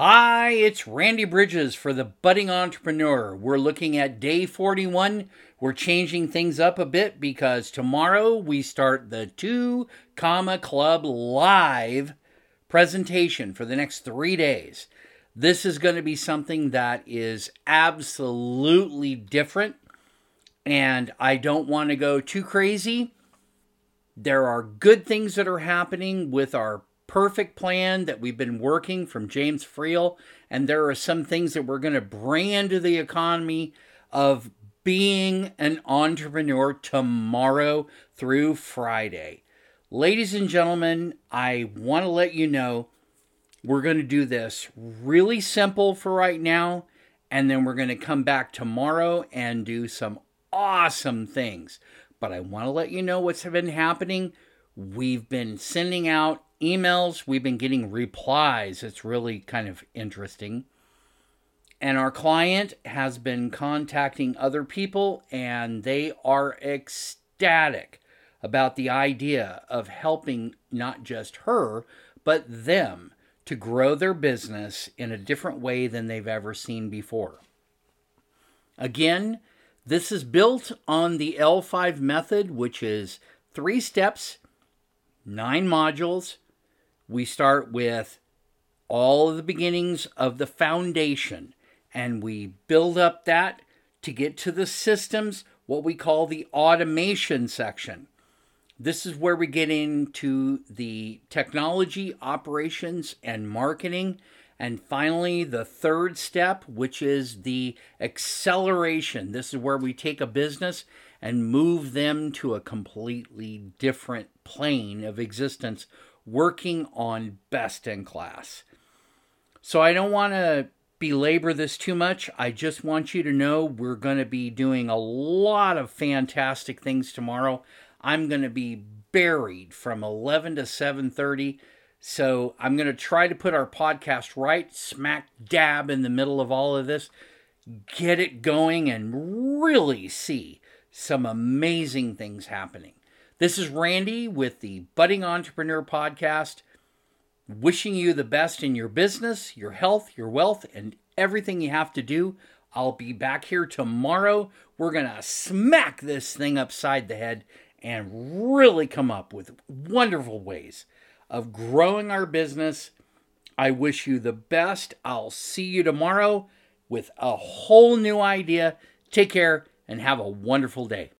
Hi, it's Randy Bridges for the Budding Entrepreneur. We're looking at day 41. We're changing things up a bit because tomorrow we start the 2 Comma Club live presentation for the next 3 days. This is going to be something that is absolutely different and I don't want to go too crazy. There are good things that are happening with our perfect plan that we've been working from James Friel. And there are some things that we're going to bring into the economy of being an entrepreneur tomorrow through Friday. Ladies and gentlemen, I want to let you know we're going to do this really simple for right now. And then we're going to come back tomorrow and do some awesome things. But I want to let you know what's been happening. We've been sending out emails, we've been getting replies. It's really kind of interesting. And our client has been contacting other people, and they are ecstatic about the idea of helping not just her, but them to grow their business in a different way than they've ever seen before. Again, this is built on the L5 method, which is three steps, nine modules, we start with all of the beginnings of the foundation and we build up that to get to the systems, what we call the automation section. This is where we get into the technology, operations, and marketing. And finally, the third step, which is the acceleration. This is where we take a business and move them to a completely different plane of existence working on best in class. So I don't want to belabor this too much. I just want you to know we're going to be doing a lot of fantastic things tomorrow. I'm going to be buried from 11 to 7:30. So I'm going to try to put our podcast right smack dab in the middle of all of this, get it going and really see some amazing things happening. This is Randy with the Budding Entrepreneur Podcast, wishing you the best in your business, your health, your wealth, and everything you have to do. I'll be back here tomorrow. We're going to smack this thing upside the head and really come up with wonderful ways of growing our business. I wish you the best. I'll see you tomorrow with a whole new idea. Take care and have a wonderful day.